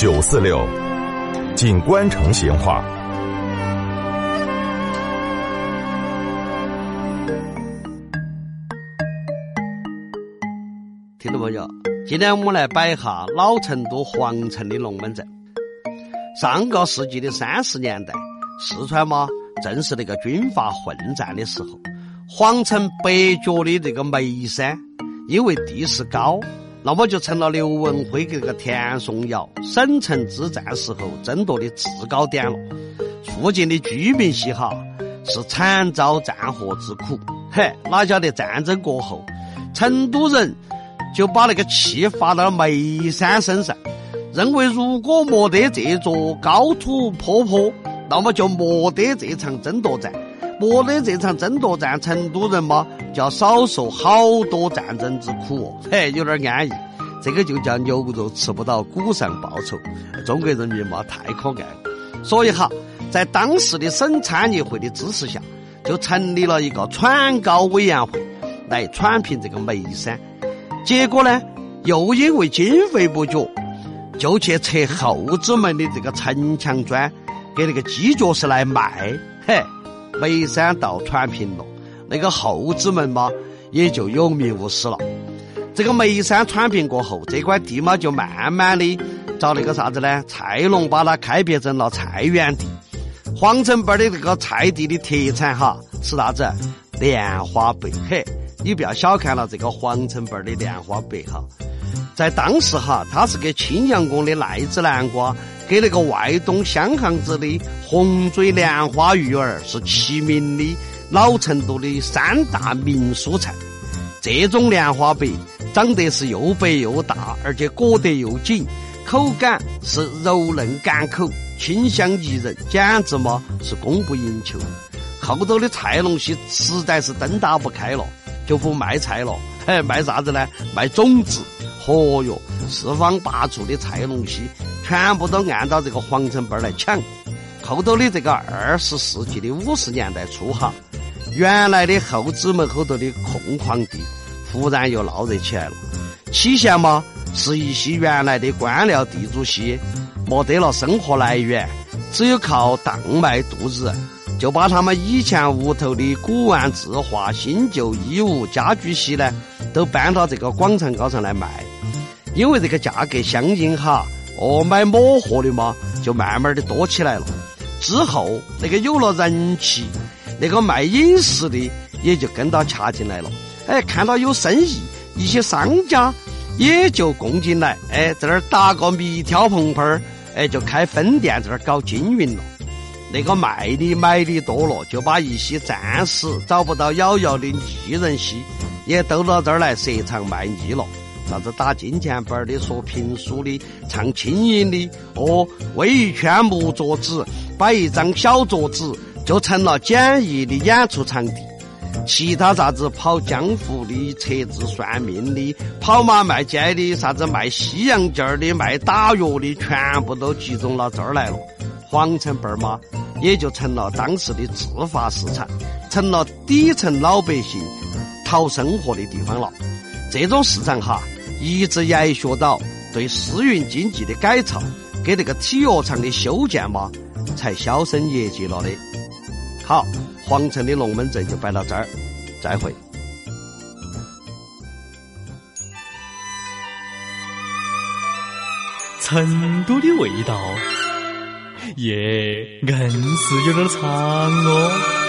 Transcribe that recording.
九四六，锦官城闲话。听众朋友，今天我们来摆一下老成都皇城的龙门阵。上个世纪的三十年代，四川嘛正是那个军阀混战的时候。皇城北角的这个眉山，因为地势高，那么就成了刘文辉跟这个田颂尧省城之战时候争夺的制高点了。附近的居民些哈是惨遭战祸之苦，嘿，哪晓得战争过后，成都人。就把那个气发到了眉山身上，认为如果没得这座高土坡坡，那么就没得这场争夺战，没得这场争夺战，成都人嘛就要少受好多战争之苦哦，嘿，有点安逸。这个就叫牛肉吃不到，骨上报仇。中国人民嘛太可爱，所以哈，在当时的省产业会的支持下，就成立了一个喘高委员会，来铲平这个眉山。结果呢，又因为经费不足，就去拆后子门的这个城墙砖，给那个鸡脚石来卖。嘿，眉山道铲平了，那个后子门嘛，也就有名无实了。这个眉山铲平过后，这块地嘛，就慢慢的找那个啥子呢？菜农把它开辟成了菜园地。皇城辈的这个菜地的特产哈是啥子？莲花白。嘿。你不要小看了这个皇城坝儿的莲花白哈，在当时哈，它是给青羊宫的赖子南瓜，给那个外东香巷子的红嘴莲花鱼儿是齐名的老成都的三大名蔬菜。这种莲花白长得是又白又大，而且裹得又紧，口感是柔嫩甘口，清香宜人，简直嘛是供不应求。后头的菜农些实在是灯打不开了。就不卖菜了，哎，卖啥子呢？卖种子。嚯哟，四方八处的菜农些全部都按照这个皇城辈儿来抢。后头的这个二十世纪的五十年代初哈，原来的后子门后头的空旷地，忽然又闹热起来了。起先嘛，是一些原来的官僚地主些没得了生活来源，只有靠当卖度日。就把他们以前屋头的古玩字画、新旧衣物、家具些呢，都搬到这个广场高上来卖，因为这个价格相应哈，哦，买抹货的嘛，就慢慢的多起来了。之后那个有了人气，那个卖饮食的也就跟到掐进来了。哎，看到有生意，一些商家也就供进来，哎，在那儿搭个米挑棚棚儿，哎，就开分店在那儿搞经营了。那个卖的买的多了，就把一些暂时找不到咬咬的艺人些，也都到这儿来设场卖艺了。啥子打金钱板的、说评书的、唱轻音的，哦，围一圈木桌子，摆一张小桌子，就成了简易的演出场地。其他啥子跑江湖的、测字算命的、跑马卖街的、啥子卖西洋镜的、卖打药的，全部都集中到这儿来了。皇城贝儿嘛，也就成了当时的自发市场，成了底层老百姓讨生活的地方了。这种市场哈，一直延续到对私运经济的改造，给那个体育场的修建嘛，才销声匿迹了的。好，皇城的龙门阵就摆到这儿，再会。成都的味道。耶，硬是有点长哦。